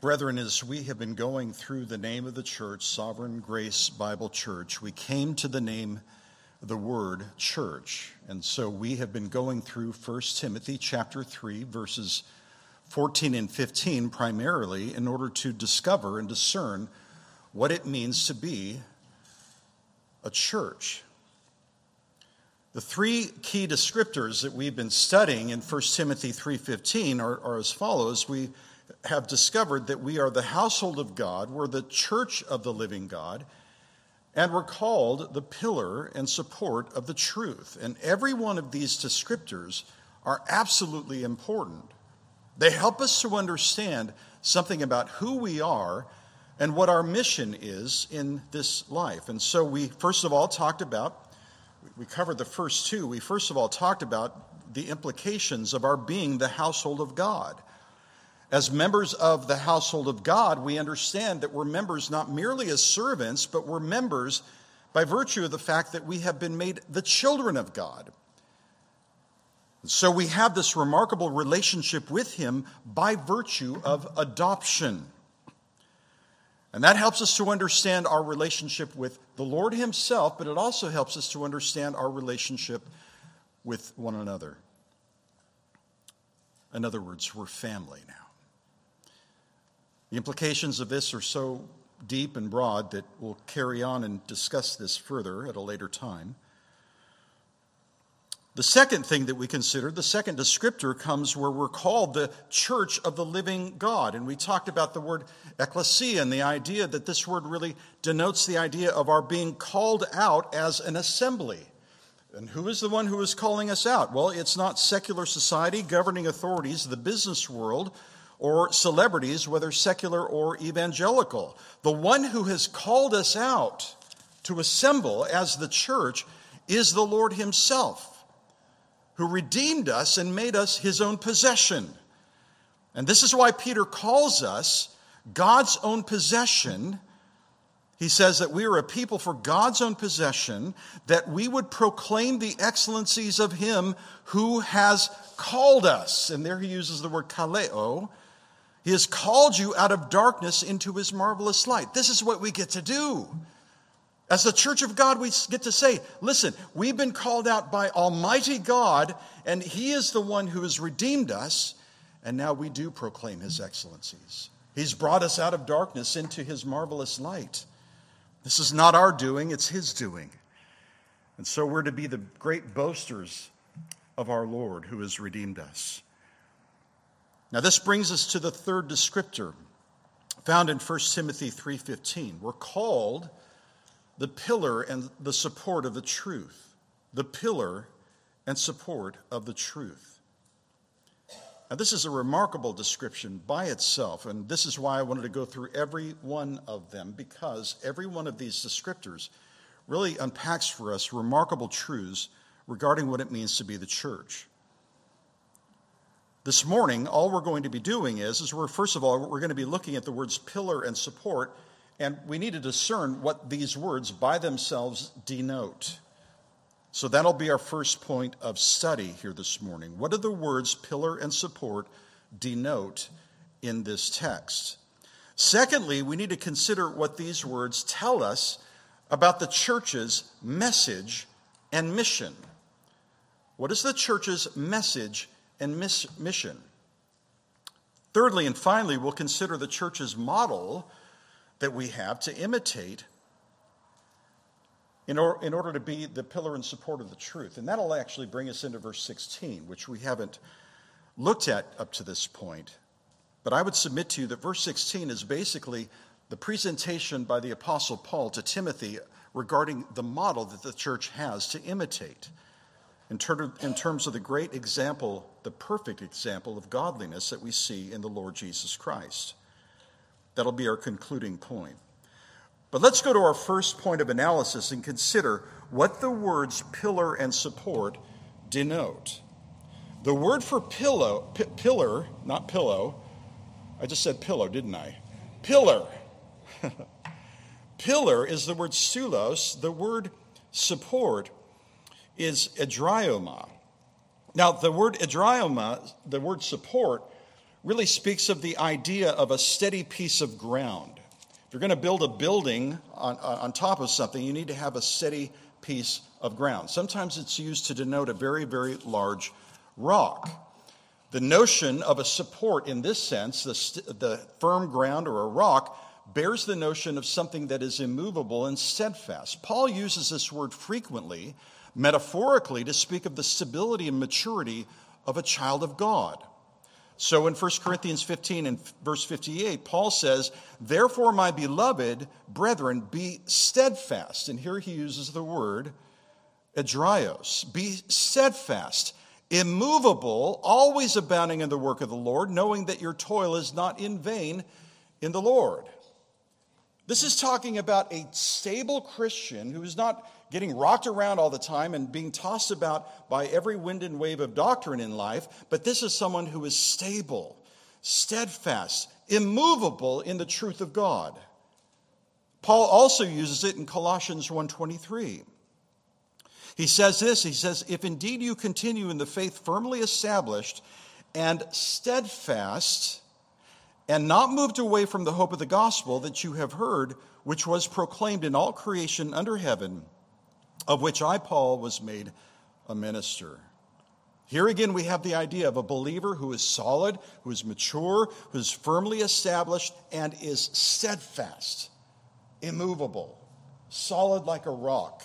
Brethren, as we have been going through the name of the church, Sovereign Grace Bible Church, we came to the name, the word church. And so we have been going through 1 Timothy chapter 3, verses 14 and 15 primarily in order to discover and discern what it means to be a church. The three key descriptors that we've been studying in 1 Timothy 3:15 are, are as follows. We have discovered that we are the household of God, we're the church of the living God, and we're called the pillar and support of the truth. And every one of these descriptors are absolutely important. They help us to understand something about who we are and what our mission is in this life. And so we first of all talked about, we covered the first two. We first of all talked about the implications of our being the household of God. As members of the household of God, we understand that we're members not merely as servants, but we're members by virtue of the fact that we have been made the children of God. So we have this remarkable relationship with Him by virtue of adoption. And that helps us to understand our relationship with the Lord Himself, but it also helps us to understand our relationship with one another. In other words, we're family now. The implications of this are so deep and broad that we'll carry on and discuss this further at a later time. The second thing that we consider, the second descriptor, comes where we're called the church of the living God. And we talked about the word ecclesia and the idea that this word really denotes the idea of our being called out as an assembly. And who is the one who is calling us out? Well, it's not secular society, governing authorities, the business world, or celebrities, whether secular or evangelical. The one who has called us out to assemble as the church is the Lord Himself, who redeemed us and made us His own possession. And this is why Peter calls us God's own possession. He says that we are a people for God's own possession, that we would proclaim the excellencies of Him who has called us. And there he uses the word kaleo, he has called you out of darkness into his marvelous light. This is what we get to do. As the church of God, we get to say, listen, we've been called out by Almighty God, and He is the one who has redeemed us, and now we do proclaim His excellencies. He's brought us out of darkness into His marvelous light. This is not our doing, it's His doing. And so we're to be the great boasters of our Lord who has redeemed us. Now this brings us to the third descriptor found in 1 Timothy 3:15. We're called the pillar and the support of the truth. The pillar and support of the truth. Now, this is a remarkable description by itself, and this is why I wanted to go through every one of them, because every one of these descriptors really unpacks for us remarkable truths regarding what it means to be the church. This morning, all we're going to be doing is, is we're first of all, we're going to be looking at the words pillar and support, and we need to discern what these words by themselves denote. So that'll be our first point of study here this morning. What do the words pillar and support denote in this text? Secondly, we need to consider what these words tell us about the church's message and mission. What is the church's message and mission. Thirdly and finally, we'll consider the church's model that we have to imitate in, or, in order to be the pillar and support of the truth. And that'll actually bring us into verse 16, which we haven't looked at up to this point. But I would submit to you that verse 16 is basically the presentation by the Apostle Paul to Timothy regarding the model that the church has to imitate in, ter- in terms of the great example, the perfect example of godliness that we see in the Lord Jesus Christ. That'll be our concluding point. But let's go to our first point of analysis and consider what the words pillar and support denote. The word for pillow, p- pillar, not pillow, I just said pillow, didn't I? Pillar. pillar is the word stulos. The word support is hedraioma. Now, the word hedraioma, the word support, really speaks of the idea of a steady piece of ground. If you're going to build a building on, on top of something, you need to have a steady piece of ground. Sometimes it's used to denote a very, very large rock. The notion of a support in this sense, the, st- the firm ground or a rock, bears the notion of something that is immovable and steadfast. Paul uses this word frequently, metaphorically, to speak of the stability and maturity of a child of God. So in 1 Corinthians 15 and verse 58, Paul says, Therefore, my beloved brethren, be steadfast. And here he uses the word hedraios. Be steadfast, immovable, always abounding in the work of the Lord, knowing that your toil is not in vain in the Lord. This is talking about a stable Christian who is not getting rocked around all the time and being tossed about by every wind and wave of doctrine in life, but this is someone who is stable, steadfast, immovable in the truth of God. Paul also uses it in Colossians 1:23. He says this, he says, "If indeed you continue in the faith firmly established and steadfast, and not moved away from the hope of the gospel that you have heard, which was proclaimed in all creation under heaven, of which I, Paul, was made a minister. Here again, we have the idea of a believer who is solid, who is mature, who is firmly established, and is steadfast, immovable, solid like a rock.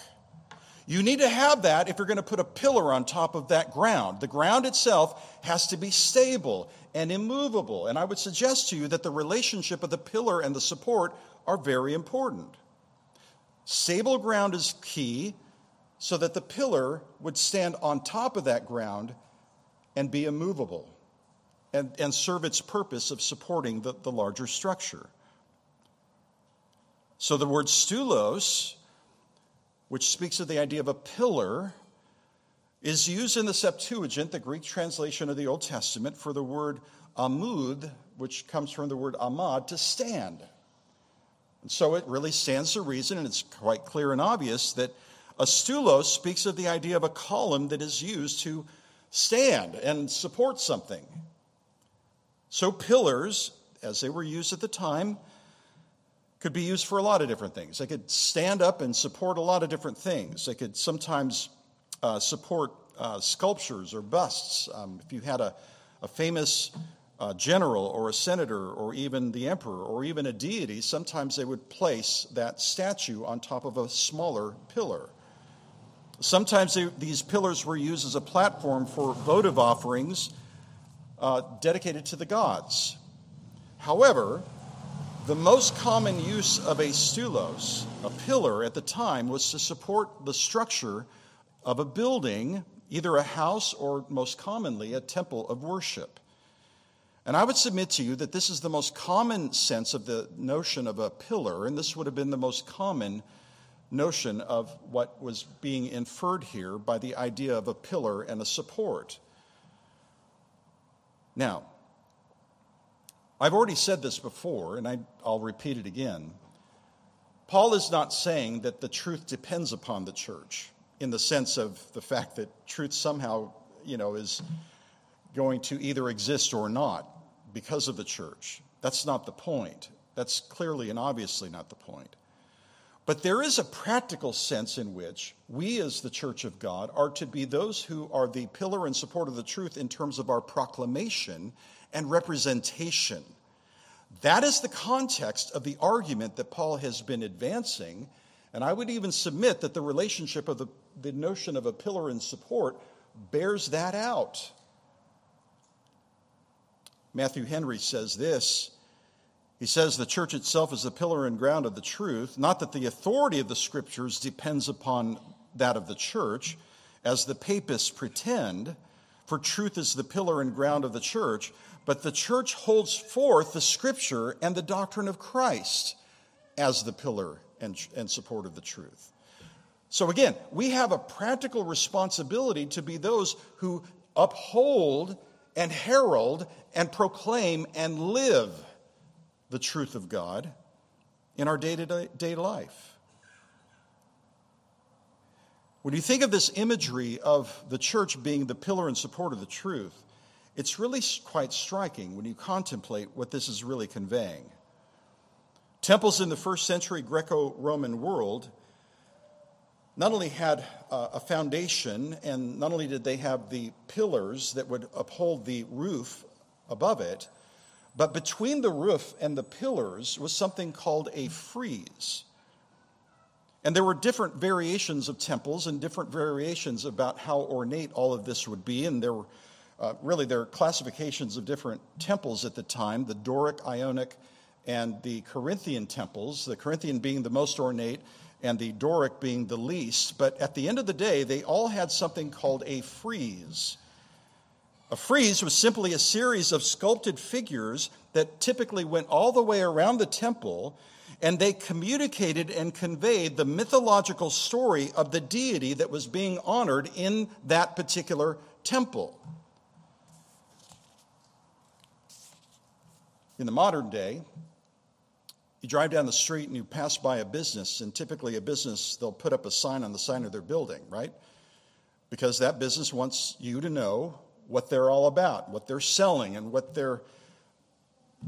You need to have that if you're going to put a pillar on top of that ground. The ground itself has to be stable and immovable. And I would suggest to you that the relationship of the pillar and the support are very important. Stable ground is key so that the pillar would stand on top of that ground and be immovable and, and serve its purpose of supporting the, the larger structure. So the word stulos which speaks of the idea of a pillar, is used in the Septuagint, the Greek translation of the Old Testament, for the word amud, which comes from the word amad, to stand. And so it really stands to reason, and it's quite clear and obvious that a stulos speaks of the idea of a column that is used to stand and support something. So pillars, as they were used at the time, could be used for a lot of different things. They could stand up and support a lot of different things. They could sometimes uh, support uh, sculptures or busts. Um, if you had a, a famous uh, general or a senator or even the emperor or even a deity, sometimes they would place that statue on top of a smaller pillar. Sometimes they, these pillars were used as a platform for votive offerings uh, dedicated to the gods. However, the most common use of a stulos, a pillar at the time, was to support the structure of a building, either a house or most commonly a temple of worship. And I would submit to you that this is the most common sense of the notion of a pillar, and this would have been the most common notion of what was being inferred here by the idea of a pillar and a support. Now, I've already said this before, and I, will repeat it again. Paul is not saying that the truth depends upon the church in the sense of the fact that truth somehow, you know, is going to either exist or not because of the church. That's not the point. That's clearly and obviously not the point. But there is a practical sense in which we, as the church of God, are to be those who are the pillar and support of the truth in terms of our proclamation and representation. That is the context of the argument that Paul has been advancing. And I would even submit that the relationship of the, the notion of a pillar and support bears that out. Matthew Henry says this. He says the church itself is the pillar and ground of the truth, not that the authority of the scriptures depends upon that of the church, as the papists pretend, for truth is the pillar and ground of the church, but the church holds forth the scripture and the doctrine of Christ as the pillar and, and support of the truth. So again, we have a practical responsibility to be those who uphold and herald and proclaim and live the truth of God in our day to day life. When you think of this imagery of the church being the pillar and support of the truth, it's really quite striking when you contemplate what this is really conveying. Temples in the first century Greco Roman world not only had a foundation, and not only did they have the pillars that would uphold the roof above it, but between the roof and the pillars was something called a frieze. And there were different variations of temples and different variations about how ornate all of this would be. And there were uh, really there are classifications of different temples at the time the Doric, Ionic, and the Corinthian temples, the Corinthian being the most ornate and the Doric being the least. But at the end of the day, they all had something called a frieze. A frieze was simply a series of sculpted figures that typically went all the way around the temple, and they communicated and conveyed the mythological story of the deity that was being honored in that particular temple. In the modern day, you drive down the street and you pass by a business, and typically a business, they'll put up a sign on the sign of their building, right? Because that business wants you to know what they're all about, what they're selling, and what they're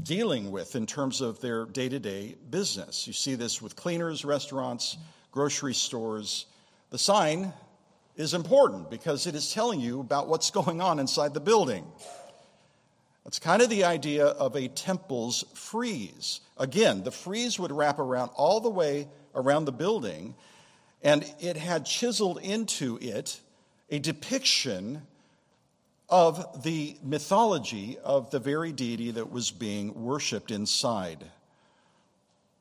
dealing with in terms of their day to day business. You see this with cleaners, restaurants, grocery stores. The sign is important because it is telling you about what's going on inside the building. That's kind of the idea of a temple's frieze. Again, the frieze would wrap around all the way around the building, and it had chiseled into it a depiction of the mythology of the very deity that was being worshiped inside.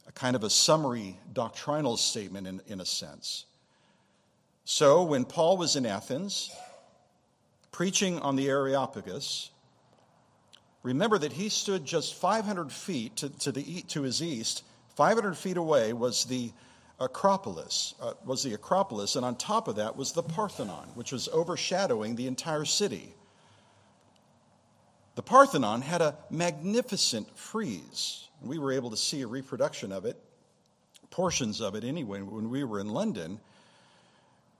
A kind of a summary doctrinal statement, in, in a sense. So, when Paul was in Athens, preaching on the Areopagus, Remember that he stood just 500 feet to, to, the, to his east. 500 feet away was the Acropolis, uh, was the Acropolis, and on top of that was the Parthenon, which was overshadowing the entire city. The Parthenon had a magnificent frieze. We were able to see a reproduction of it, portions of it anyway, when we were in London.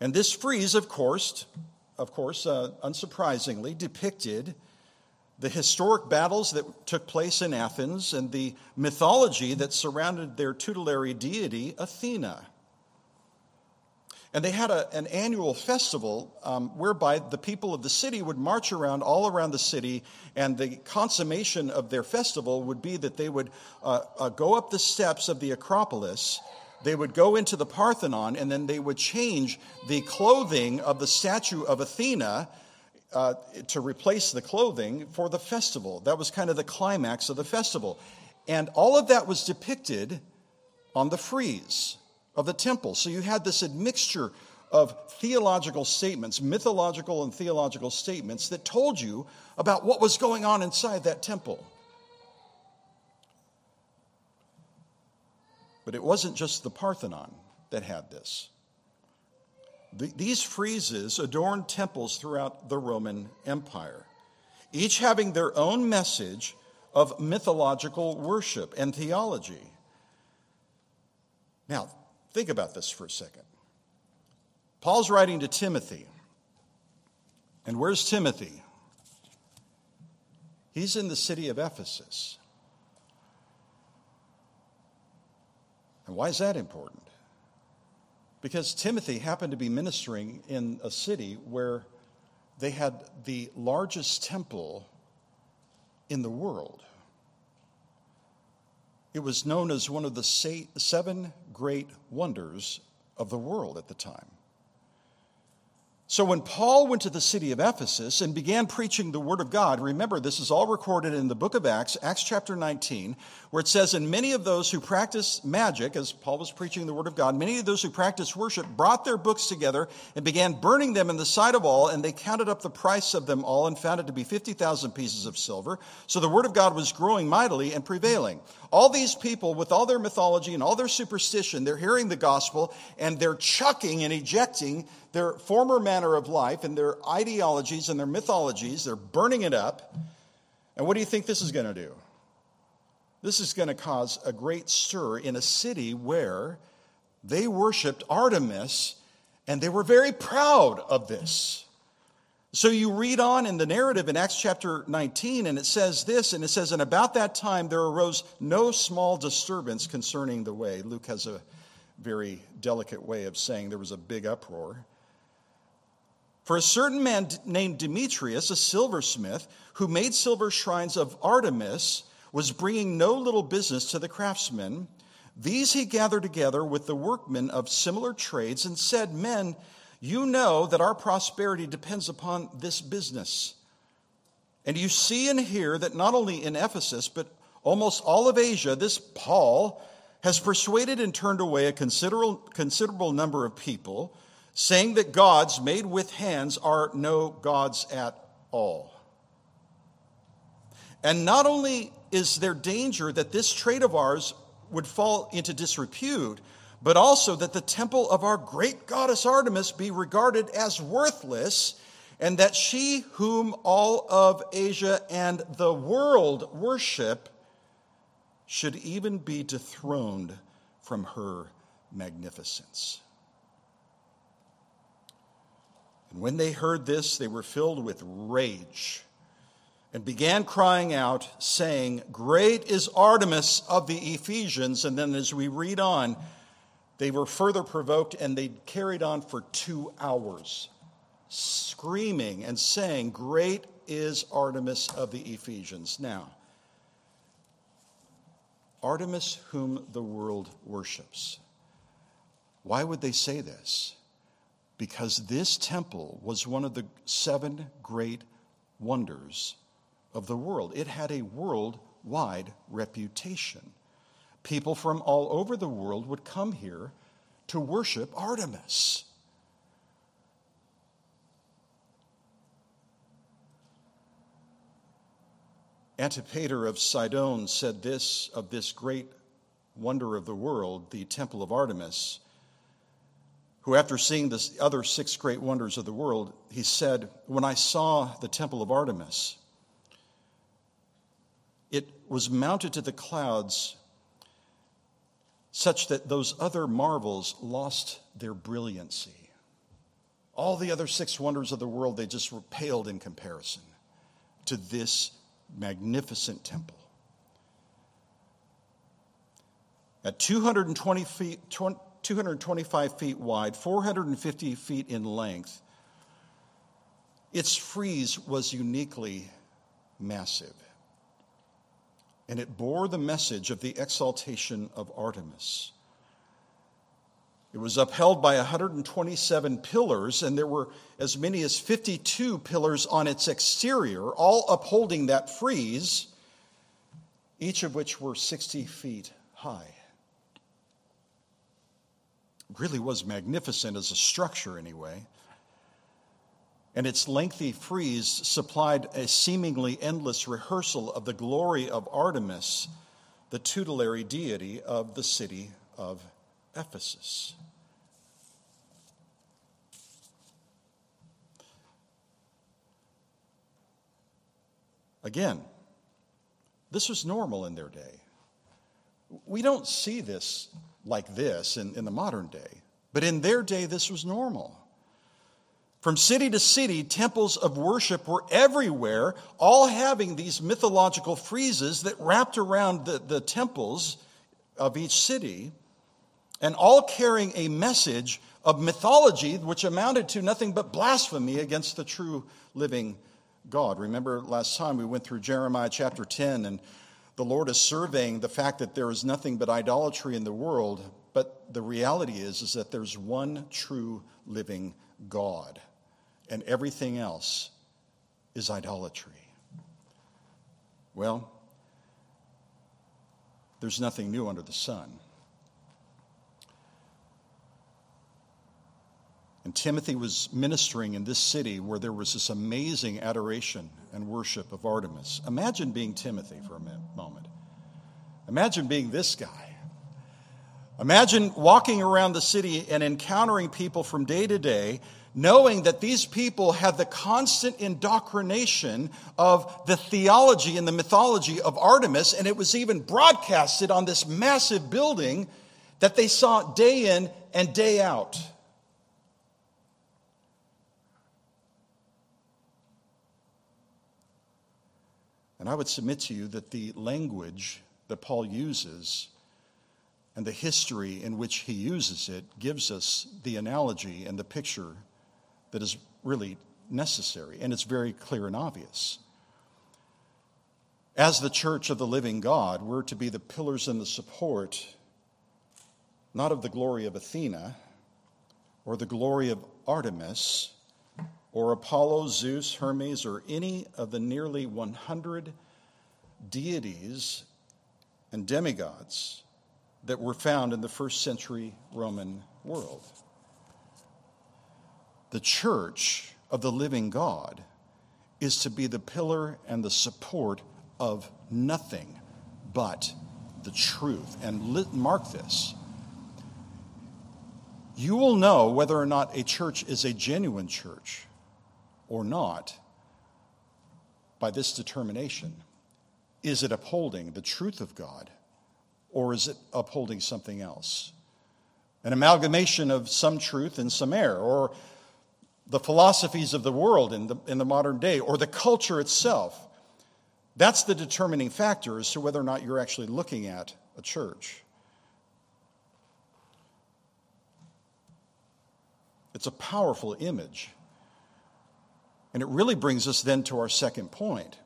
And this frieze, of course, of course, uh, unsurprisingly, depicted the historic battles that took place in Athens and the mythology that surrounded their tutelary deity, Athena. And they had a, an annual festival um, whereby the people of the city would march around all around the city, and the consummation of their festival would be that they would uh, uh, go up the steps of the Acropolis, they would go into the Parthenon, and then they would change the clothing of the statue of Athena uh, to replace the clothing for the festival. That was kind of the climax of the festival. And all of that was depicted on the frieze of the temple. So you had this admixture of theological statements, mythological and theological statements that told you about what was going on inside that temple. But it wasn't just the Parthenon that had this. These friezes adorned temples throughout the Roman Empire, each having their own message of mythological worship and theology. Now, think about this for a second. Paul's writing to Timothy. And where's Timothy? He's in the city of Ephesus. And why is that important? Because Timothy happened to be ministering in a city where they had the largest temple in the world. It was known as one of the seven great wonders of the world at the time. So when Paul went to the city of Ephesus and began preaching the word of God, remember this is all recorded in the book of Acts, Acts chapter 19, where it says, And many of those who practice magic, as Paul was preaching the word of God, many of those who practice worship brought their books together and began burning them in the sight of all, and they counted up the price of them all and found it to be 50,000 pieces of silver. So the word of God was growing mightily and prevailing. All these people, with all their mythology and all their superstition, they're hearing the gospel and they're chucking and ejecting their former manner of life and their ideologies and their mythologies. They're burning it up. And what do you think this is going to do? This is going to cause a great stir in a city where they worshiped Artemis and they were very proud of this. So you read on in the narrative in Acts chapter 19, and it says this, and it says, And about that time there arose no small disturbance concerning the way. Luke has a very delicate way of saying there was a big uproar. For a certain man named Demetrius, a silversmith, who made silver shrines of Artemis, was bringing no little business to the craftsmen. These he gathered together with the workmen of similar trades and said, Men, you know that our prosperity depends upon this business. And you see and hear that not only in Ephesus, but almost all of Asia, this Paul has persuaded and turned away a considerable, considerable number of people, saying that gods made with hands are no gods at all. And not only is there danger that this trade of ours would fall into disrepute, but also that the temple of our great goddess Artemis be regarded as worthless, and that she, whom all of Asia and the world worship, should even be dethroned from her magnificence. And when they heard this, they were filled with rage and began crying out, saying, Great is Artemis of the Ephesians. And then as we read on, they were further provoked and they carried on for two hours, screaming and saying, Great is Artemis of the Ephesians. Now, Artemis, whom the world worships. Why would they say this? Because this temple was one of the seven great wonders of the world. It had a worldwide reputation. People from all over the world would come here to worship Artemis. Antipater of Sidon said this of this great wonder of the world, the temple of Artemis, who, after seeing the other six great wonders of the world, he said, When I saw the temple of Artemis, it was mounted to the clouds such that those other marvels lost their brilliancy. All the other six wonders of the world, they just were paled in comparison to this magnificent temple. At 220 feet, 225 feet wide, 450 feet in length, its frieze was uniquely massive. And it bore the message of the exaltation of Artemis. It was upheld by 127 pillars, and there were as many as 52 pillars on its exterior, all upholding that frieze, each of which were 60 feet high. Really was magnificent as a structure, anyway. And its lengthy frieze supplied a seemingly endless rehearsal of the glory of Artemis, the tutelary deity of the city of Ephesus. Again, this was normal in their day. We don't see this like this in, in the modern day, but in their day, this was normal. From city to city, temples of worship were everywhere, all having these mythological friezes that wrapped around the, the temples of each city, and all carrying a message of mythology which amounted to nothing but blasphemy against the true living God. Remember last time we went through Jeremiah chapter 10, and the Lord is surveying the fact that there is nothing but idolatry in the world, but the reality is, is that there's one true living God, and everything else is idolatry. Well, there's nothing new under the sun. And Timothy was ministering in this city where there was this amazing adoration and worship of Artemis. Imagine being Timothy for a moment. Imagine being this guy. Imagine walking around the city and encountering people from day to day, knowing that these people had the constant indoctrination of the theology and the mythology of Artemis, and it was even broadcasted on this massive building that they saw day in and day out. And I would submit to you that the language that Paul uses and the history in which he uses it gives us the analogy and the picture that is really necessary, and it's very clear and obvious. As the church of the living God, we're to be the pillars and the support, not of the glory of Athena or the glory of Artemis or Apollo, Zeus, Hermes, or any of the nearly 100 deities and demigods that were found in the first century Roman world. The church of the living God is to be the pillar and the support of nothing but the truth. And mark this you will know whether or not a church is a genuine church or not by this determination. Is it upholding the truth of God or is it upholding something else? An amalgamation of some truth and some error, or the philosophies of the world in the, in the modern day, or the culture itself. That's the determining factor as to whether or not you're actually looking at a church. It's a powerful image. And it really brings us then to our second point.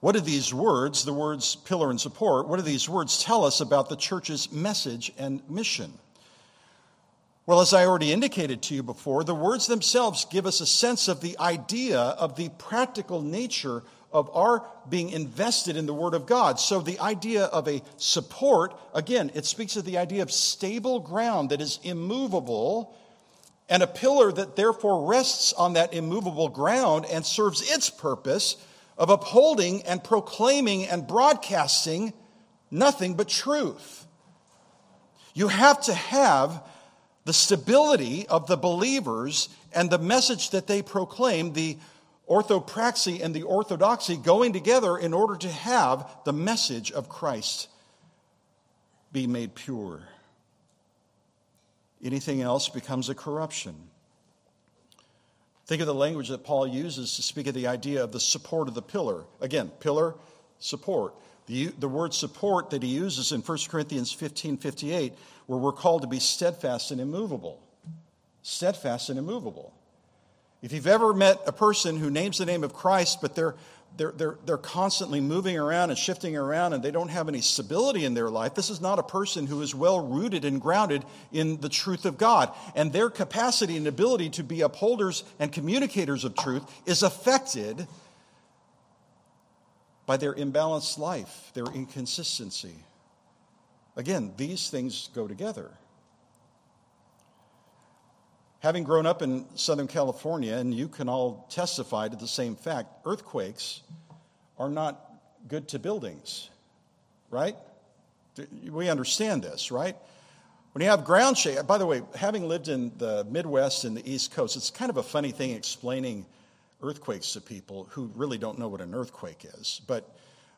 What do these words, the words pillar and support, what do these words tell us about the church's message and mission? Well, as I already indicated to you before, the words themselves give us a sense of the idea of the practical nature of our being invested in the Word of God. So, the idea of a support, again, it speaks of the idea of stable ground that is immovable and a pillar that therefore rests on that immovable ground and serves its purpose of upholding and proclaiming and broadcasting nothing but truth. You have to have the stability of the believers and the message that they proclaim, the orthopraxy and the orthodoxy going together in order to have the message of Christ be made pure. Anything else becomes a corruption. Think of the language that Paul uses to speak of the idea of the support of the pillar. Again, pillar, support. The, the word support that he uses in 1 Corinthians 15 58, where we're called to be steadfast and immovable. Steadfast and immovable. If you've ever met a person who names the name of Christ, but they're they're, they're, they're constantly moving around and shifting around and they don't have any stability in their life. This is not a person who is well rooted and grounded in the truth of God. And their capacity and ability to be upholders and communicators of truth is affected by their imbalanced life, their inconsistency. Again, these things go together. Having grown up in Southern California, and you can all testify to the same fact, earthquakes are not good to buildings, right? We understand this, right? When you have ground shake, by the way, having lived in the Midwest and the East Coast, it's kind of a funny thing explaining earthquakes to people who really don't know what an earthquake is. But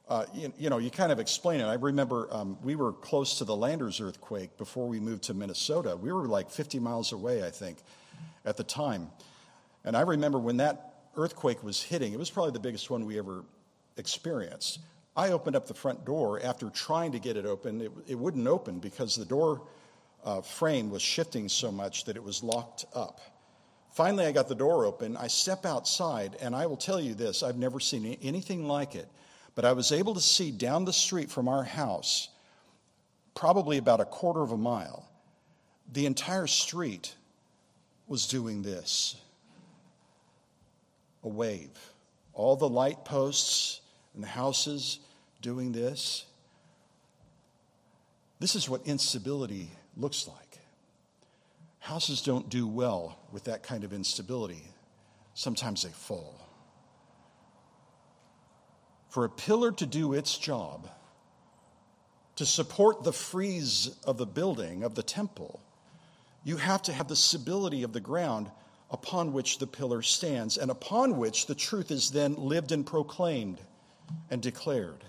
uh, you, you, know, you kind of explain it. I remember um, we were close to the Landers earthquake before we moved to Minnesota. We were like 50 miles away, I think, at the time. And I remember when that earthquake was hitting, it was probably the biggest one we ever experienced. I opened up the front door after trying to get it open. It, it wouldn't open because the door uh, frame was shifting so much that it was locked up. Finally, I got the door open. I step outside, and I will tell you this I've never seen anything like it but I was able to see down the street from our house, probably about a quarter of a mile, the entire street was doing this a wave. All the light posts and the houses doing this. This is what instability looks like. Houses don't do well with that kind of instability. Sometimes they fall. For a pillar to do its job, to support the frieze of the building, of the temple, you have to have the stability of the ground upon which the pillar stands and upon which the truth is then lived and proclaimed and declared.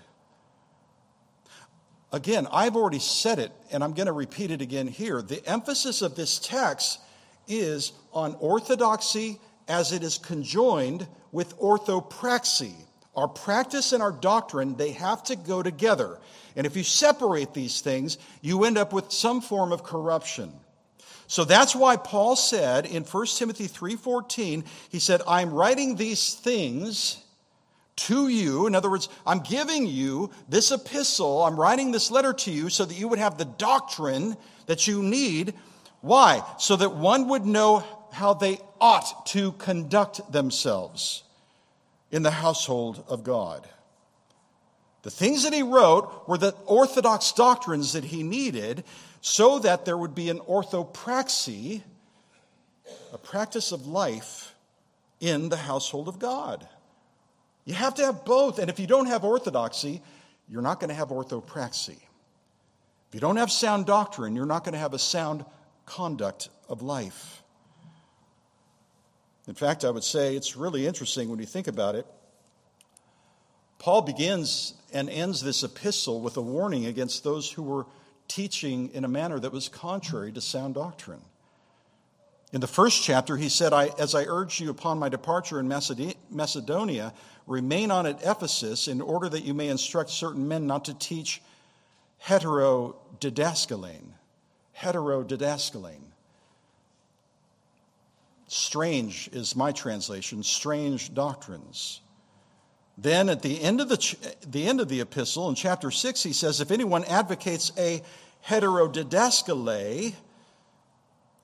Again, I've already said it, and I'm going to repeat it again here. The emphasis of this text is on orthodoxy as it is conjoined with orthopraxy Our practice and our doctrine, they have to go together. And if you separate these things, you end up with some form of corruption. So that's why Paul said in 1 Timothy 3:14, he said, "I'm writing these things to you. In other words, I'm giving you this epistle, I'm writing this letter to you so that you would have the doctrine that you need. Why? So that one would know how they ought to conduct themselves in the household of God. The things that he wrote were the orthodox doctrines that he needed so that there would be an orthopraxy, a practice of life in the household of God. You have to have both. And if you don't have orthodoxy, you're not going to have orthopraxy. If you don't have sound doctrine, you're not going to have a sound conduct of life. In fact, I would say it's really interesting when you think about it. Paul begins and ends this epistle with a warning against those who were teaching in a manner that was contrary to sound doctrine. In the first chapter, he said, I, As I urged you upon my departure in Macedonia, remain on at Ephesus in order that you may instruct certain men not to teach heterodidaskalein. Heterodidaskalein. Strange is my translation, strange doctrines. Then at the end of the, the end of the epistle in chapter 6 he says if anyone advocates a heterodidaskalei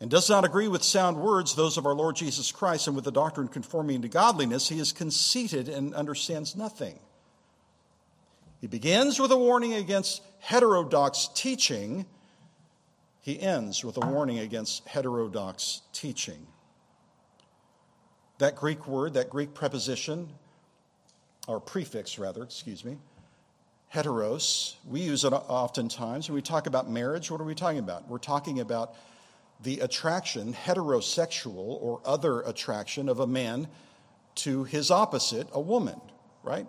and does not agree with sound words those of our Lord Jesus Christ and with the doctrine conforming to godliness he is conceited and understands nothing. He begins with a warning against heterodox teaching. He ends with a warning against heterodox teaching. That Greek word, that Greek preposition, or prefix rather, excuse me, heteros, we use it oftentimes when we talk about marriage. What are we talking about? We're talking about the attraction, heterosexual or other attraction of a man to his opposite, a woman, right?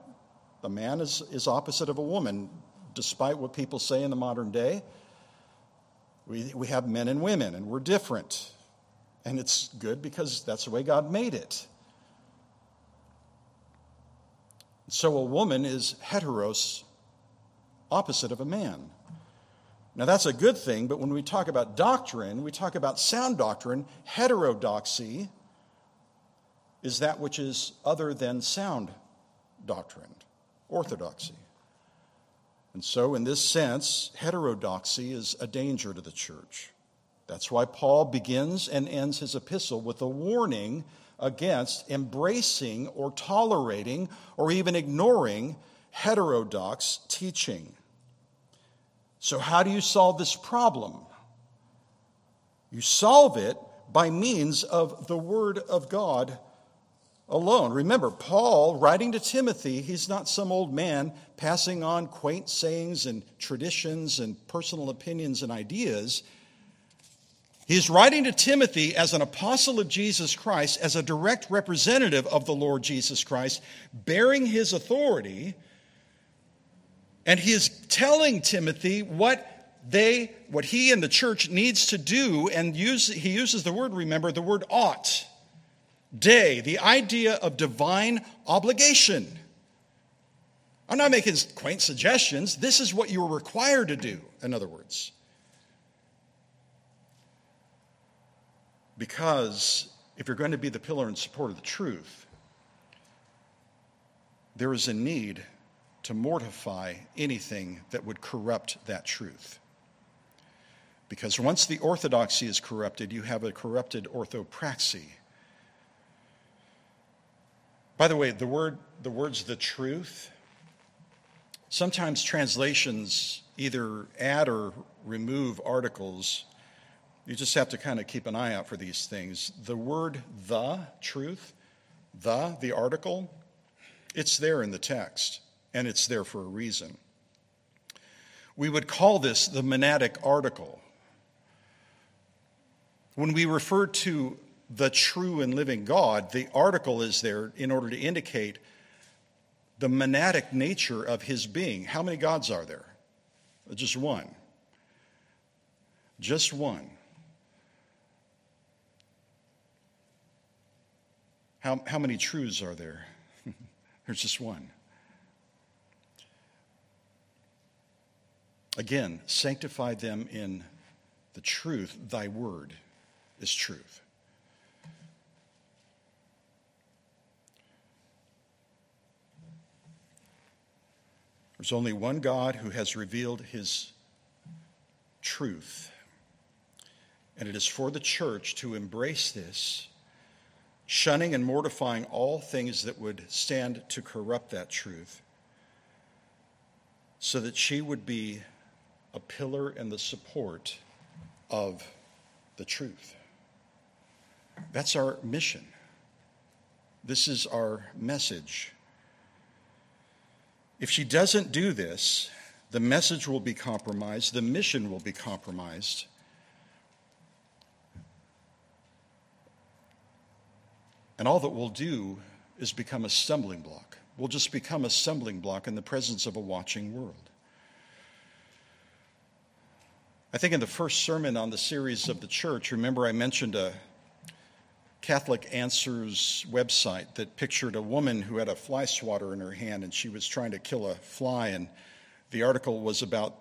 The man is, is opposite of a woman, despite what people say in the modern day. We, we have men and women, and we're different. And it's good because that's the way God made it. So a woman is heteros, opposite of a man. Now that's a good thing, but when we talk about doctrine, we talk about sound doctrine. Heterodoxy is that which is other than sound doctrine, orthodoxy. And so, in this sense, heterodoxy is a danger to the church. That's why Paul begins and ends his epistle with a warning against embracing or tolerating or even ignoring heterodox teaching. So, how do you solve this problem? You solve it by means of the Word of God alone. Remember, Paul, writing to Timothy, he's not some old man passing on quaint sayings and traditions and personal opinions and ideas. He's writing to Timothy as an apostle of Jesus Christ, as a direct representative of the Lord Jesus Christ, bearing his authority. And he is telling Timothy what they, what he and the church needs to do, and use, he uses the word, remember, the word ought. Dei, the idea of divine obligation. I'm not making quaint suggestions. This is what you're required to do, in other words. Because if you're going to be the pillar and support of the truth, there is a need to mortify anything that would corrupt that truth. Because once the orthodoxy is corrupted, you have a corrupted orthopraxy. By the way, the word the words the truth, sometimes translations either add or remove articles you just have to kind of keep an eye out for these things. The word the, truth, the, the article, it's there in the text, and it's there for a reason. We would call this the monadic article. When we refer to the true and living God, the article is there in order to indicate the monadic nature of his being. How many gods are there? Just one. Just one. How, how many truths are there? There's just one. Again, sanctify them in the truth. Thy word is truth. There's only one God who has revealed his truth. And it is for the church to embrace this shunning and mortifying all things that would stand to corrupt that truth, so that she would be a pillar and the support of the truth. That's our mission. This is our message. If she doesn't do this, the message will be compromised, the mission will be compromised. And all that we'll do is become a stumbling block. We'll just become a stumbling block in the presence of a watching world. I think in the first sermon on the series of the church, remember I mentioned a Catholic Answers website that pictured a woman who had a fly swatter in her hand and she was trying to kill a fly. And the article was about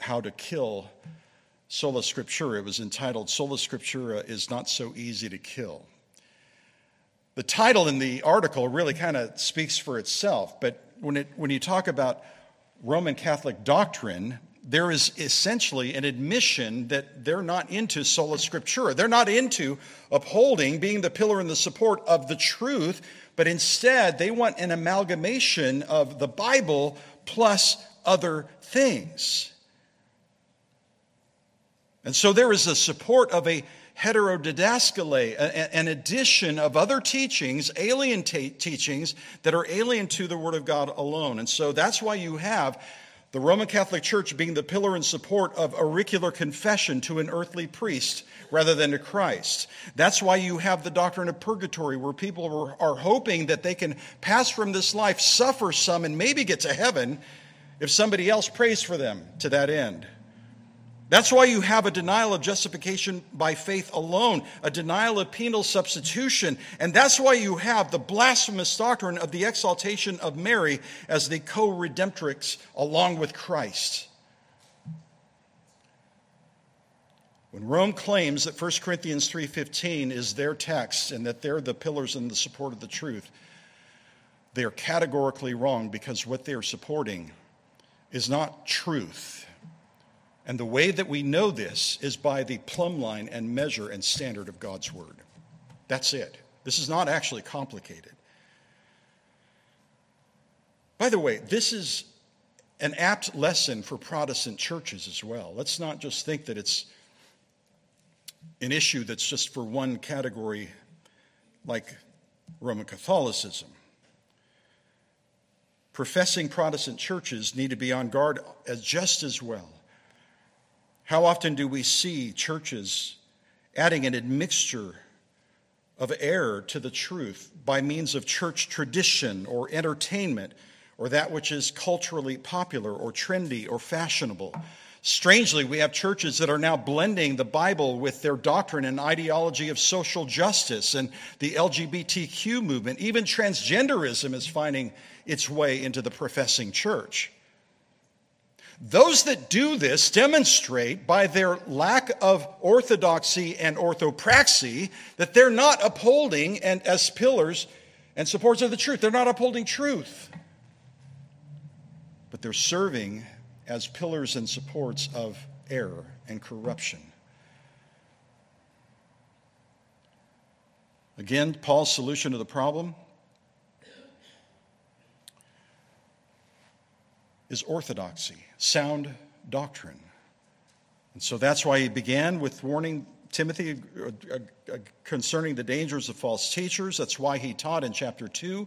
how to kill Sola Scriptura. It was entitled Sola Scriptura is Not So Easy to Kill. The title in the article really kind of speaks for itself, but when, it, when you talk about Roman Catholic doctrine, there is essentially an admission that they're not into sola scriptura. They're not into upholding, being the pillar and the support of the truth, but instead they want an amalgamation of the Bible plus other things. And so there is a support of a heterodidaskalei, an addition of other teachings, alien teachings that are alien to the Word of God alone. And so that's why you have the Roman Catholic Church being the pillar and support of auricular confession to an earthly priest rather than to Christ. That's why you have the doctrine of purgatory, where people are hoping that they can pass from this life, suffer some, and maybe get to heaven if somebody else prays for them to that end. That's why you have a denial of justification by faith alone, a denial of penal substitution. And that's why you have the blasphemous doctrine of the exaltation of Mary as the co redemptrix along with Christ. When Rome claims that 1 Corinthians 3:15 is their text and that they're the pillars and the support of the truth, they are categorically wrong because what they are supporting is not truth and the way that we know this is by the plumb line and measure and standard of God's Word. That's it. This is not actually complicated. By the way, this is an apt lesson for Protestant churches as well. Let's not just think that it's an issue that's just for one category like Roman Catholicism. Professing Protestant churches need to be on guard as just as well how often do we see churches adding an admixture of error to the truth by means of church tradition or entertainment or that which is culturally popular or trendy or fashionable? Strangely, we have churches that are now blending the Bible with their doctrine and ideology of social justice and the LGBTQ movement. Even transgenderism is finding its way into the professing church. Those that do this demonstrate by their lack of orthodoxy and orthopraxy that they're not upholding and as pillars and supports of the truth. They're not upholding truth. But they're serving as pillars and supports of error and corruption. Again, Paul's solution to the problem is orthodoxy sound doctrine. And so that's why he began with warning Timothy concerning the dangers of false teachers. That's why he taught in chapter 2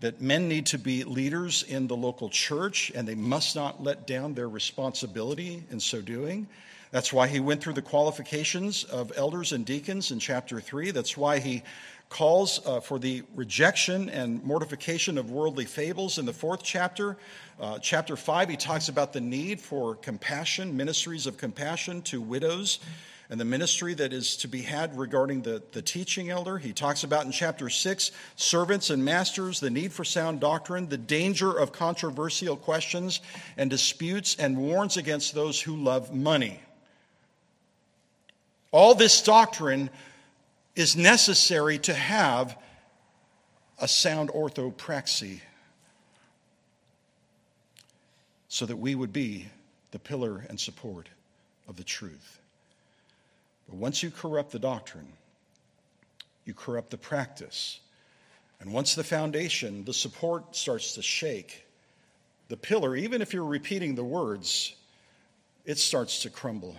that men need to be leaders in the local church and they must not let down their responsibility in so doing. That's why he went through the qualifications of elders and deacons in chapter 3. That's why he calls uh, for the rejection and mortification of worldly fables in the fourth chapter. Uh, chapter 5, he talks about the need for compassion, ministries of compassion to widows and the ministry that is to be had regarding the, the teaching elder. He talks about in chapter 6 servants and masters, the need for sound doctrine, the danger of controversial questions and disputes, and warns against those who love money. All this doctrine is necessary to have a sound orthopraxy so that we would be the pillar and support of the truth. But once you corrupt the doctrine, you corrupt the practice. And once the foundation, the support starts to shake, the pillar, even if you're repeating the words, it starts to crumble.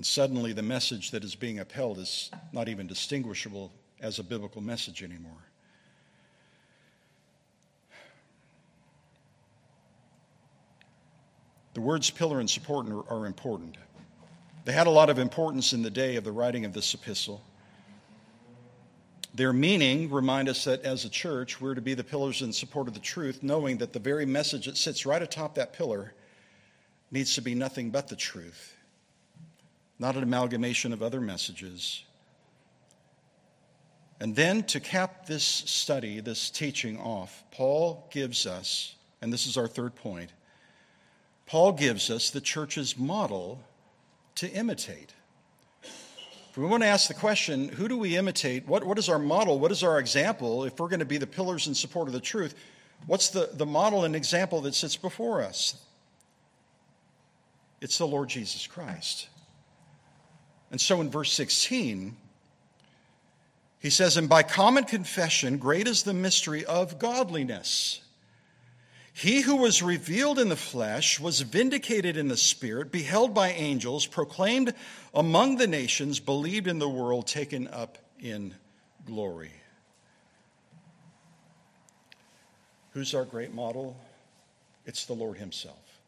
And suddenly, the message that is being upheld is not even distinguishable as a biblical message anymore. The words pillar and support are important. They had a lot of importance in the day of the writing of this epistle. Their meaning remind us that as a church, we're to be the pillars and support of the truth, knowing that the very message that sits right atop that pillar needs to be nothing but the truth, not an amalgamation of other messages. And then to cap this study, this teaching off, Paul gives us, and this is our third point, Paul gives us the church's model to imitate. If we want to ask the question, who do we imitate? What, what is our model? What is our example? If we're going to be the pillars in support of the truth, what's the, the model and example that sits before us? It's the Lord Jesus Christ. And so in verse 16, he says, And by common confession, great is the mystery of godliness. He who was revealed in the flesh was vindicated in the spirit, beheld by angels, proclaimed among the nations, believed in the world, taken up in glory. Who's our great model? It's the Lord Himself.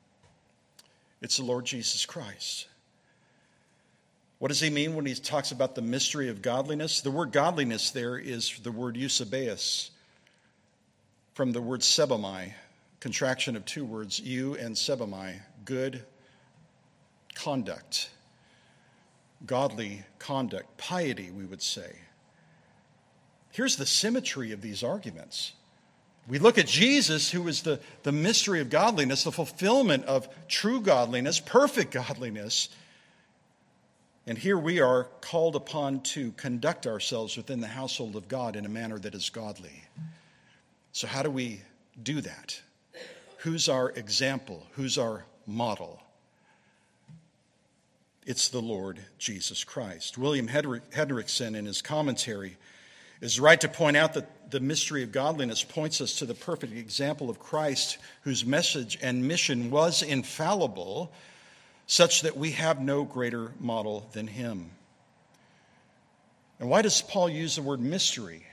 It's the Lord Jesus Christ. What does he mean when he talks about the mystery of godliness? The word godliness there is the word eusebeia, from the word sebomai, contraction of two words, you and sebomai, good conduct, godly conduct, piety, we would say. Here's the symmetry of these arguments. We look at Jesus, who is the, the mystery of godliness, the fulfillment of true godliness, perfect godliness. And here we are called upon to conduct ourselves within the household of God in a manner that is godly. So, how do we do that? Who's our example? Who's our model? It's the Lord Jesus Christ. William Hendriksen, in his commentary, is right to point out that the mystery of godliness points us to the perfect example of Christ, whose message and mission was infallible, such that we have no greater model than him. And why does Paul use the word mystery?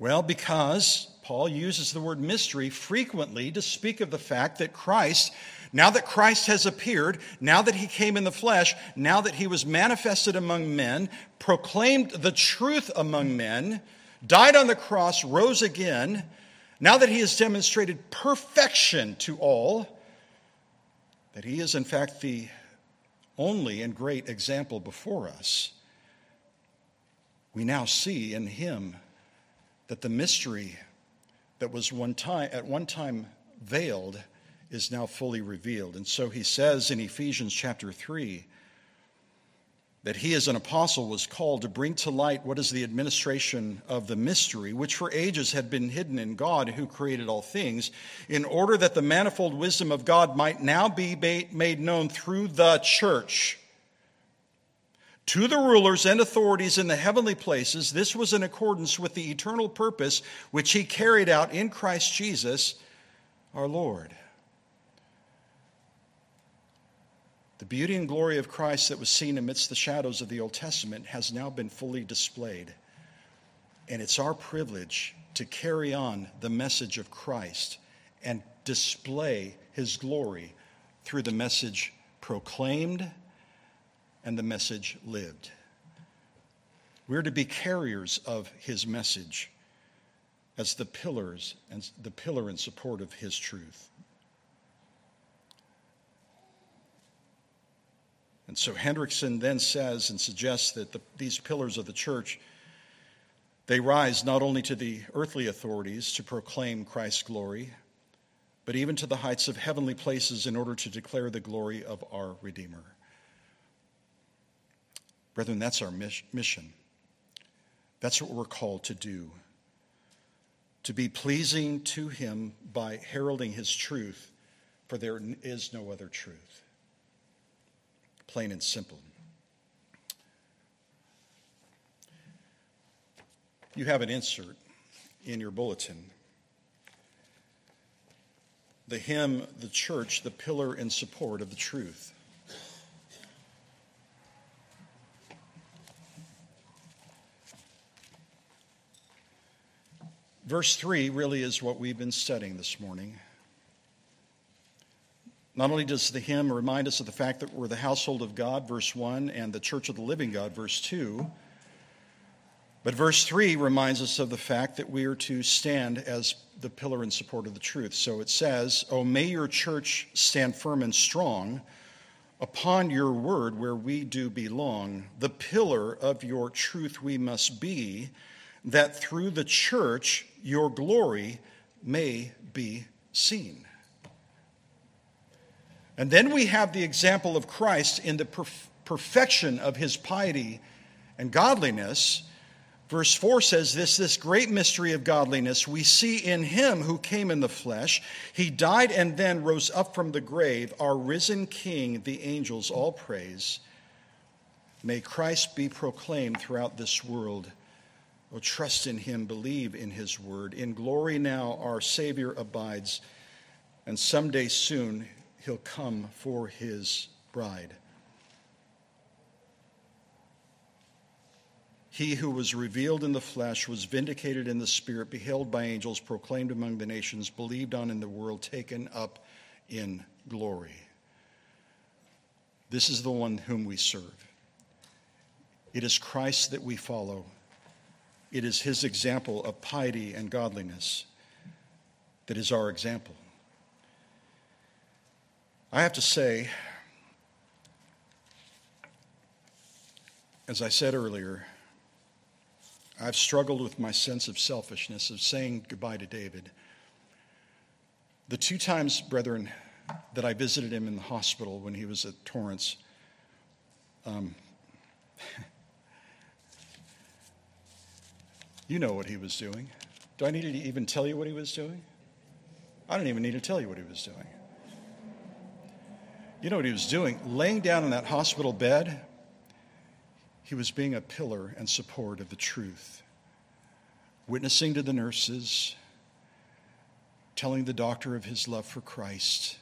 Well, because Paul uses the word mystery frequently to speak of the fact that Christ, now that Christ has appeared, now that he came in the flesh, now that he was manifested among men, proclaimed the truth among men, died on the cross, rose again, now that he has demonstrated perfection to all, that he is in fact the only and great example before us, we now see in him that the mystery that was one time, at one time veiled is now fully revealed. And so he says in Ephesians chapter 3 that he, as an apostle, was called to bring to light what is the administration of the mystery, which for ages had been hidden in God who created all things, in order that the manifold wisdom of God might now be made known through the church to the rulers and authorities in the heavenly places. This was in accordance with the eternal purpose which he carried out in Christ Jesus our Lord. The beauty and glory of Christ that was seen amidst the shadows of the Old Testament has now been fully displayed. And it's our privilege to carry on the message of Christ and display his glory through the message proclaimed and the message lived. We're to be carriers of his message as the pillars and the pillar in support of his truth. And so Hendriksen then says and suggests that the, these pillars of the church they rise not only to the earthly authorities to proclaim Christ's glory, but even to the heights of heavenly places in order to declare the glory of our Redeemer. Brethren, that's our mission. That's what we're called to do. To be pleasing to Him by heralding His truth, for there is no other truth. Plain and simple. You have an insert in your bulletin. The hymn, The Church, the pillar and support of the truth. Verse 3 really is what we've been studying this morning. Not only does the hymn remind us of the fact that we're the household of God, verse 1, and the church of the living God, verse 2, but verse 3 reminds us of the fact that we are to stand as the pillar and support of the truth. So it says, Oh, may your church stand firm and strong upon your word where we do belong. The pillar of your truth we must be, that through the church your glory may be seen. And then we have the example of Christ in the perf- perfection of his piety and godliness Verse 4 says this this great mystery of godliness we see in him who came in the flesh. He died and then rose up from the grave, our risen King, the angels all praise. May Christ be proclaimed throughout this world. Oh, trust in him, believe in his word. In glory now, our Savior abides, and someday soon he'll come for his bride. He who was revealed in the flesh was vindicated in the spirit, beheld by angels, proclaimed among the nations, believed on in the world, taken up in glory. This is the one whom we serve. It is Christ that we follow. It is his example of piety and godliness that is our example. I have to say, as I said earlier, I've struggled with my sense of selfishness, of saying goodbye to David. The two times, brethren, that I visited him in the hospital when he was at Torrance, um, you know what he was doing. Do I need to even tell you what he was doing? I don't even need to tell you what he was doing. You know what he was doing? Laying down in that hospital bed, he was being a pillar and support of the truth, witnessing to the nurses, telling the doctor of his love for Christ,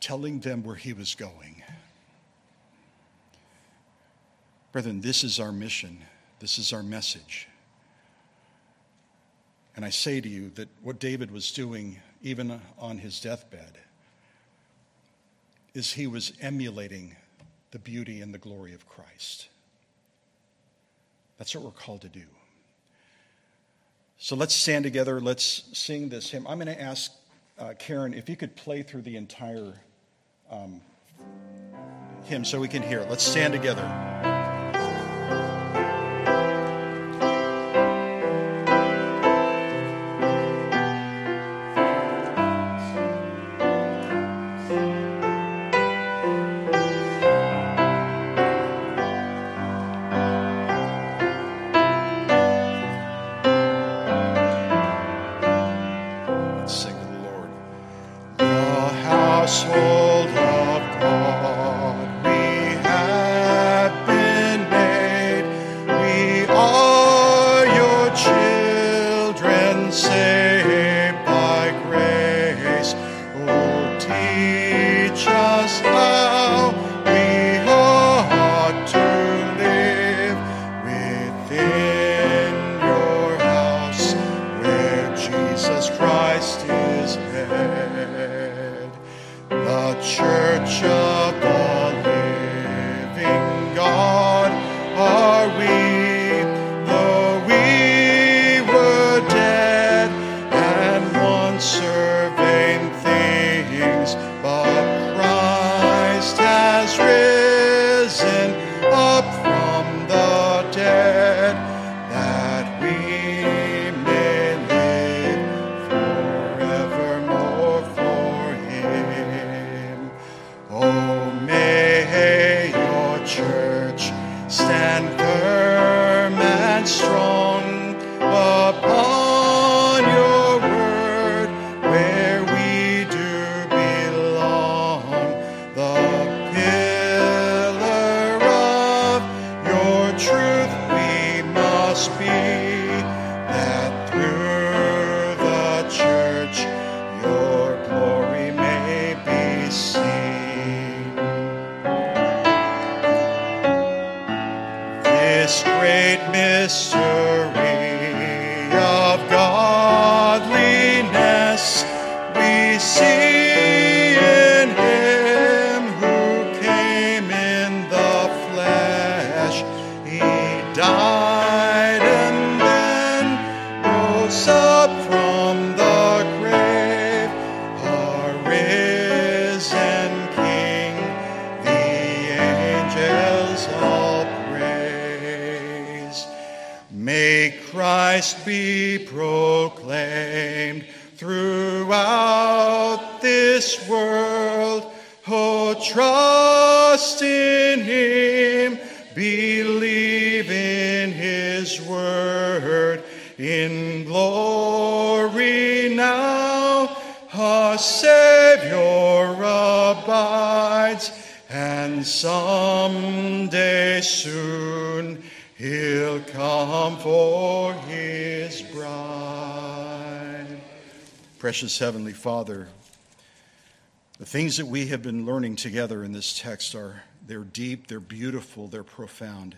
telling them where he was going. Brethren, this is our mission. This is our message. And I say to you that what David was doing, even on his deathbed, is he was emulating the beauty and the glory of Christ. That's what we're called to do. So let's stand together. Let's sing this hymn. I'm going to ask uh, Karen if you could play through the entire um, hymn so we can hear it. Let's stand together. this great mystery of godliness we see. Proclaimed throughout this world. Oh, trust in him, believe in his word. In glory now, our Savior abides, and someday soon he'll come for his Precious Heavenly Father, the things that we have been learning together in this text are they're deep, they're beautiful, they're profound.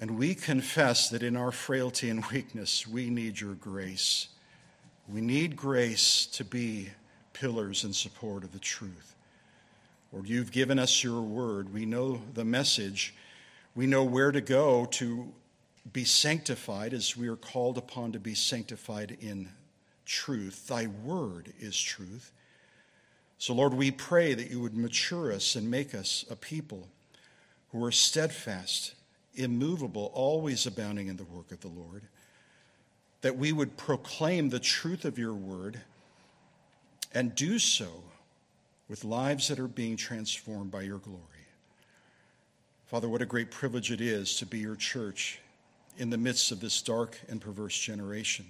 And we confess that in our frailty and weakness, we need your grace. We need grace to be pillars in support of the truth. Lord, you've given us your word. We know the message. We know where to go to be sanctified as we are called upon to be sanctified in truth. Thy word is truth. So, Lord, we pray that you would mature us and make us a people who are steadfast immovable, always abounding in the work of the Lord, that we would proclaim the truth of your word and do so with lives that are being transformed by your glory. Father, what a great privilege it is to be your church in the midst of this dark and perverse generation.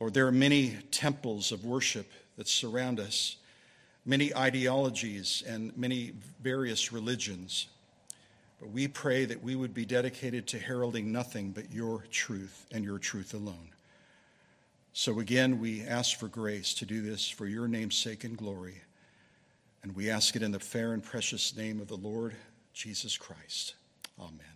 Lord, there are many temples of worship that surround us, many ideologies and many various religions. But we pray that we would be dedicated to heralding nothing but your truth and your truth alone. So again, we ask for grace to do this for your name's sake and glory. And we ask it in the fair and precious name of the Lord Jesus Christ. Amen.